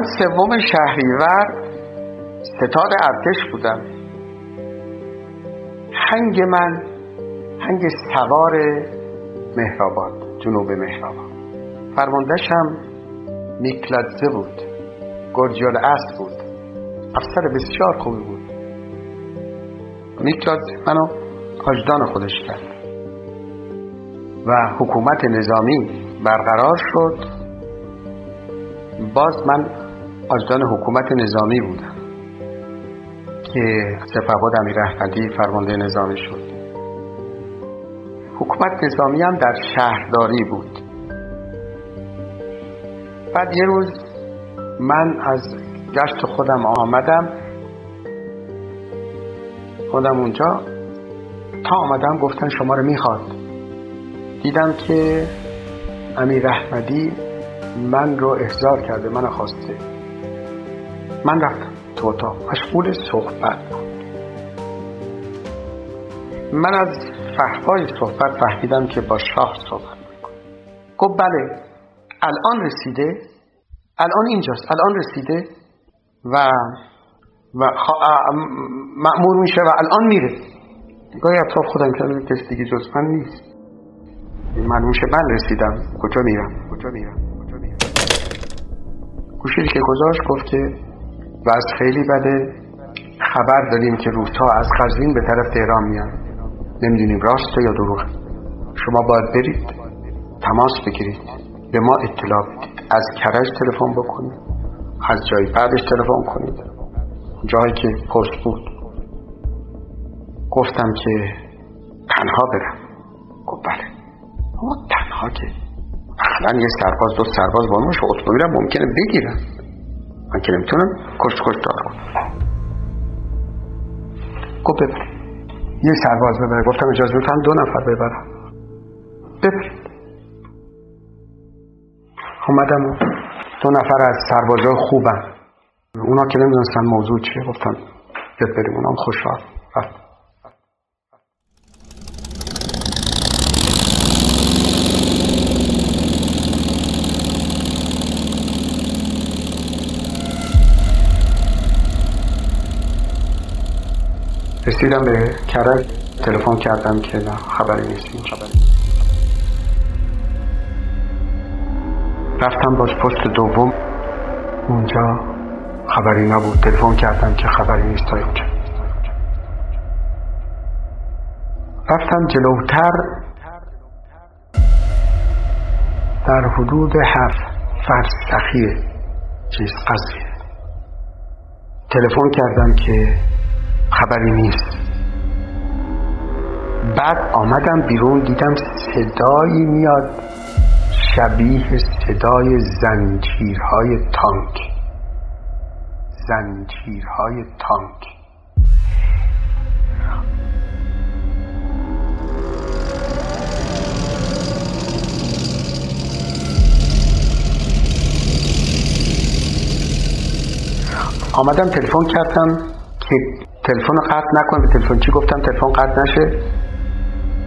من سوم شهریور ستاد ارتش بودم. هنگ من هنگ سوار مهرآباد جنوب مهرآباد. فرماندهشم میکلادزه بود گرجیال اس بود افسر بسیار خوبی بود. میکلادزه منو آجدان خودش کرد. و حکومت نظامی برقرار شد. باز من آجدان حکومت نظامی بودم که سپهبد امیر احمدی فرمانده نظامی شد. حکومت نظامی هم در شهرداری بود. بعد یه روز من از گشت خودم آمدم. خودم اونجا تا آمدم گفتن شما رو می‌خواد. دیدم که امیر احمدی من رو احضار کرده من خواسته. من رفتم تو اتاق. مشغول صحبت بود. من از فحوای صحبت فهمیدم که با شاه صحبت می‌کنه گفت بله الان رسیده. الان اینجاست. الان رسیده و و مأمور میشه و الان میره. گاهی اطراف خودم کردم کسی دیگه جز من نیست. معلوم شه من رسیدم. کجا میرم؟ کجا میرم؟ کجا میرم؟ که گذاشت گفت که و از خیلی بده خبر داریم که روسا از قزوین به طرف تهران میان. نمی‌دونیم راسته یا دروغ شما باید برید تماس بگیرید به ما اطلاع بدید. از کرج تلفن بکنید از جای بعدش تلفن کنید. جایی که پست بود. گفتم که تنها برم. گفت بله. اما تنها که. اصلا یه سرباز دو سرباز با ما اتومبیلم ممکنه بگیرم من که نمی‌تونم کشت کشت دار کنم گفت ببر یه سرباز ببره گفتم اجازه می‌تونم دو نفر ببرم ببر اومدم دو نفر از سربازای خوبم اونا که نمی‌دونستن موضوع چیه گفتم بریم اونام خوشحال رفت رسیدم به کرج تلفن کردم که نه خبری نیست اینجا. رفتم باز پست دوم. اونجا خبری نبود. تلفن کردم که خبری نیست تا اونجا رفتم جلوتر. در حدود هفت فرسخی چیز قضیه. تلفن کردم که خبری نیست. بعد آمدم بیرون دیدم صدایی میاد شبیه صدای زنجیرهای تانک. زنجیرهای تانک. آمدم تلفن کردم که تلفن رو قطع نکن. به تلفن چی گفتم؟ تلفن قطع نشه.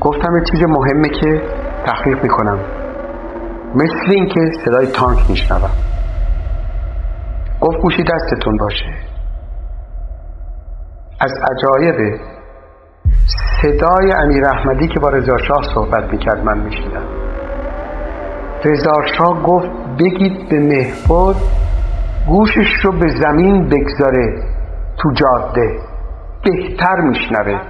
گفتم یه چیز مهمه که تحقیق می‌کنم. مثل اینکه صدای تانک میشنوم. گفت گوشی دستتون باشه. از عجایب صدای امیر احمدی که با رضاشاه صحبت می‌کرد من میشیدم رضاشاه گفت بگید به مهبود گوشش رو به زمین بگذاره تو جاده. بهتر میشنوه.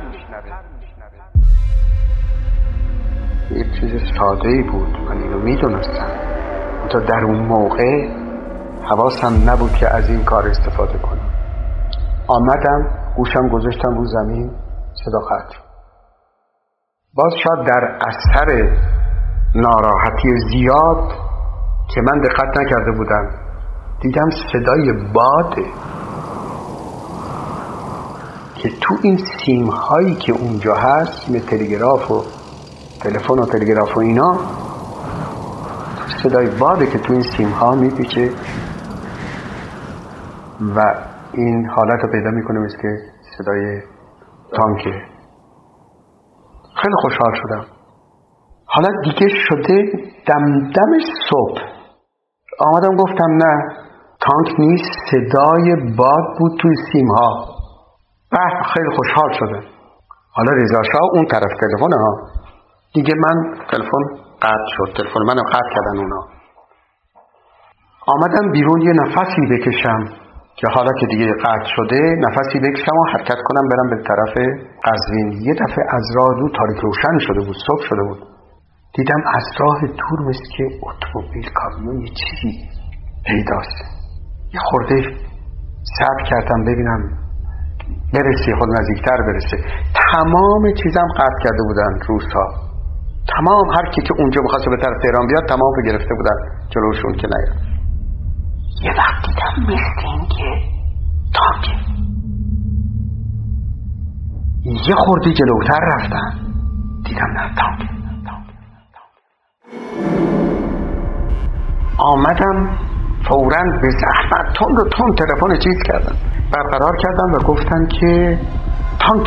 یه چیز ساده بود. من اینو می‌دونستم. تا در اون موقع حواسم نبود که از این کار استفاده کنم. آمدم گوشم گذاشتم رو زمین صدا خط باز شاید در اثر ناراحتی زیاد که من دقت نکرده بودم دیدم صدای باده که تو این سیم هایی که اونجا هست مثل تلگراف و تلفن و تلگراف و اینا صدای باده که تو این سیم ها میپیچه و این حالت رو پیدا می‌کنه مثل که صدای تانکه خیلی خوشحال شدم. حالا دیگه شده دمدم صبح. آمدم گفتم نه تانک نیست صدای باد بود توی سیم ها به خیلی خوشحال شده. حالا رضا اون طرف تلفن ها. دیگه من تلفن قطع شد. تلفن منو قطع کردن اونا. آمدم بیرون یه نفسی بکشم. که حالا که دیگه قطع شده نفسی بکشم و حرکت کنم برم به طرف قزوین. یه دفعه از راه دو تاریک روشن شده بود صبح شده بود. دیدم از راه دور مثل که اتومبیل کامیون یه چیزی پیداست. یه خورده صبر کردم ببینم برسی خود نزدیکتر برسه تمام چیزم قطع کرده بودن روزها تمام هر کی که اونجا می‌خواست به طرف تهران بیاد تمام رو گرفته بودن. جلوشون که نیاد. یه وقت دیدم مثل این که تانک یه خوردی جلوتر رفتن. دیدم نه تانک آمدم فورا به زحمت تون و تون تلفن چیز کردم برقرار کردم و گفتن که تانک.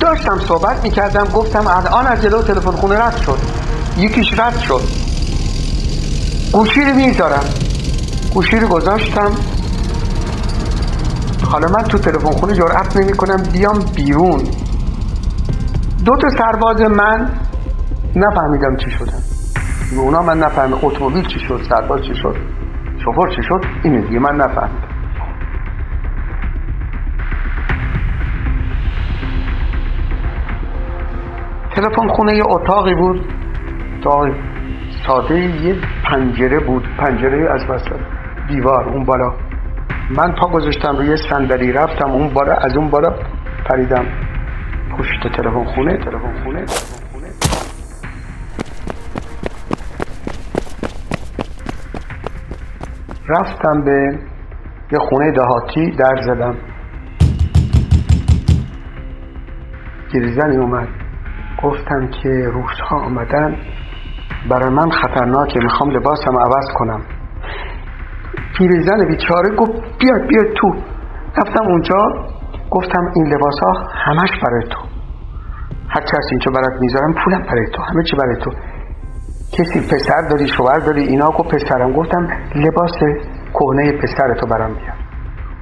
داشتم صحبت می‌کردم گفتم الان از جلو تلفن خونه رد شد. یکیش رد شد. گوشی رو می‌ذارم. گوشی رو گذاشتم. حالا من تو تلفن خونه جرأت نمی کنم بیام بیرون. دو تا سرباز من نفهمیدم چی شدن. اونا من نفهمیدم اتومبیل چی شد سرباز چی شد. شفر چی شد؟ اینه دیگه من نفهمیدم. تلفن خونه یه اتاقی بود. اتاقی ساده یه پنجره بود. پنجره از وسط دیوار اون بالا. من پا گذاشتم روی صندلی رفتم اون بالا از اون بالا پریدم. پشت تلفن خونه تلفن خونه. رفتم به یه خونه دهاتی در زدم. گریزنی اومد. گفتم که روزها آمدن برای من خطرناکه می‌خوام لباسم عوض کنم. پیرزن بیچاره گفت بیاد بیاد تو. رفتم اونجا گفتم این لباس ها همش برای تو. هر از اینجا برات می‌ذارم پولم برای تو همه چی برای تو. کسی پسر داری شوهر داری اینا گفت پسرم. گفتم لباس کهنه پسر تو برام بیار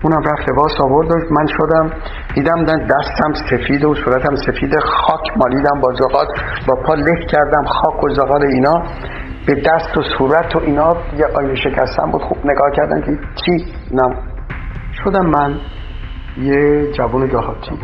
اونم رفت لباس آورد من شدم. دیدم دستم سفید و صورتم سفید. خاک مالیدم با زغال. با پا له کردم. خاک و زغال اینا به دست و صورت و اینا. یه آینه شکستم بود. خوب نگاه کردم که چی؟ نم. شدم من یه جوان دهاتی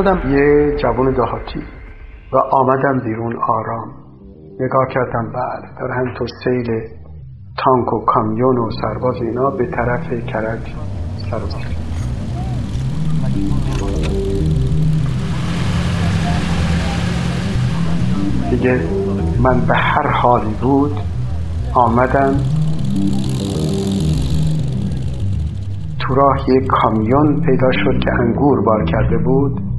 شدم یه جوان دهاتی و آمدم بیرون آرام. نگاه کردم بعد در هم تو سیل تانک و کامیون و سرباز اینا به طرف کرج سر دیگه من به هر حالی بود آمدم تو راه یک کامیون پیدا شد که انگور بار کرده بود.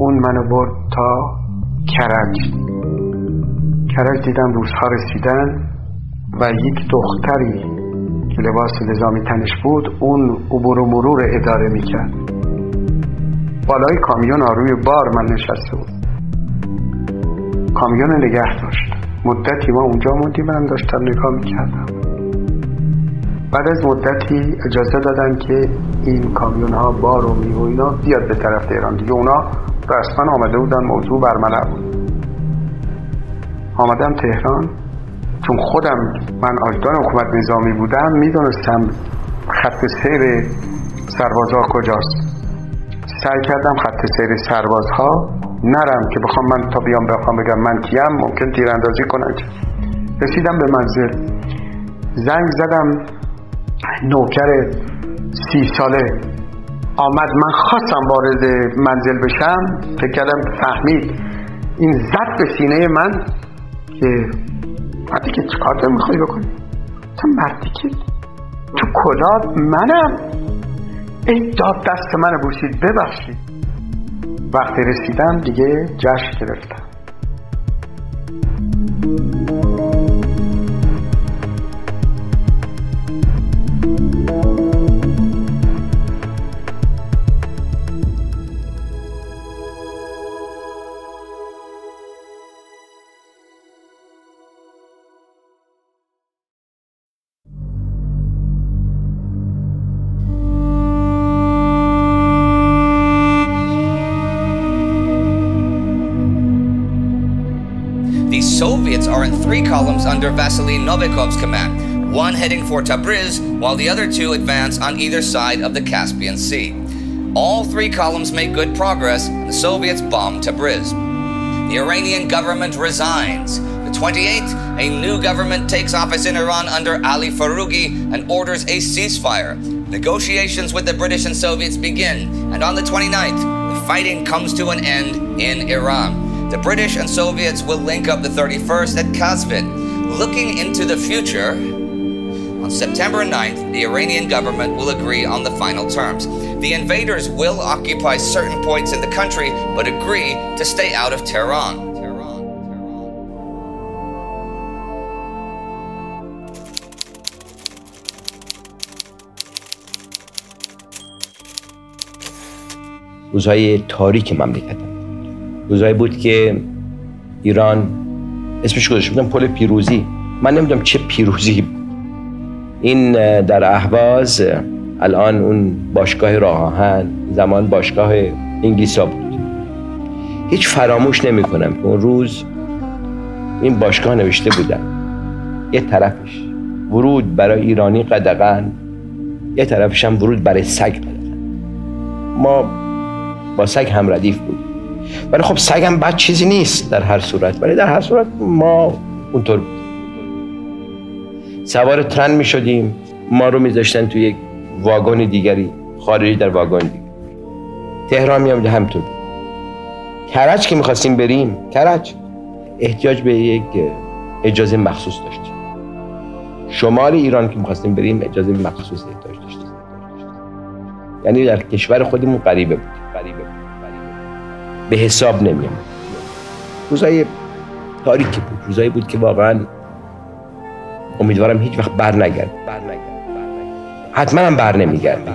اون منو برد تا کرج. کرج دیدم روزها رسیدن و یک دختری که لباس نظامی تنش بود اون عبور و مرور اداره می‌کرد. بالای کامیون آروی بار من نشسته بود. کامیون نگه داشت. مدتی ما اونجا موندیم من داشتم نگاه می‌کردم. بعد از مدتی اجازه دادن که این کامیون ها بار و میو اینا بیاد به طرف تهران دیگه. اونا رسما آمده بودن موضوع برمله بود. آمدم تهران. چون خودم من آجدان حکومت نظامی بودم می‌دونستم خط سیر سربازها کجاست. سعی کردم خط سیر سربازها نرم که بخوام من تا بیام بخوام بگم من کیم ممکن تیراندازی کنن. رسیدم به منزل. زنگ زدم. نوکر سی ساله. آمد من خواستم وارد منزل بشم. فکر کردم فهمید. این زد به سینه من که مردی که چکار داری؟ می‌خوای بکنی؟ تو مردی که تو کلاد منم. ای داد دست من بوسید ببخشید. وقتی رسیدم دیگه جشن گرفتم. Three columns under Vasily Novikov's command, one heading for Tabriz, while the other two advance on either side of the Caspian Sea. All three columns make good progress, and the Soviets bomb Tabriz. The Iranian government resigns. The 28th, a new government takes office in Iran under Ali Farougi and orders a ceasefire. Negotiations with the British and Soviets begin, and on the 29th, the fighting comes to an end in Iran. The British and Soviets will link up the 31st at Kazvin. Looking into the future, on September 9th, the Iranian government will agree on the final terms. The invaders will occupy certain points in the country, but agree to stay out of Tehran. روزهای تاریک مملکتم روزهایی بود که ایران اسمش گذاشته بودم پل پیروزی. من نمی‌دونم چه پیروزی این در اهواز الان اون باشگاه راه زمان باشگاه انگلیسا بود. هیچ فراموش نمی کنم که اون روز این باشگاه نوشته بودن. یه طرفش ورود برای ایرانی قدغن یه طرفش هم ورود برای سگ ما با سگ هم ردیف بود ولی خب سگ هم بد چیزی نیست در هر صورت. ولی در هر صورت ما اونطور سوار ترن می شدیم. ما رو میذاشتن توی یک واگن دیگری خارجی در واگن دیگری. تهران میام همطور. کرج که می‌خواستیم بریم. کرج. احتیاج به یک اجازه مخصوص داشتیم. شمال ایران که می‌خواستیم بریم اجازه مخصوص احتیاج داشتیم. یعنی در کشور خودمون قریبه بود قریبه بود. به حساب نمیام روزای تاریکی بود. روزایی بود که واقعا امیدوارم هیچ وقت بر نگرد. حتما هم بر نمیگرد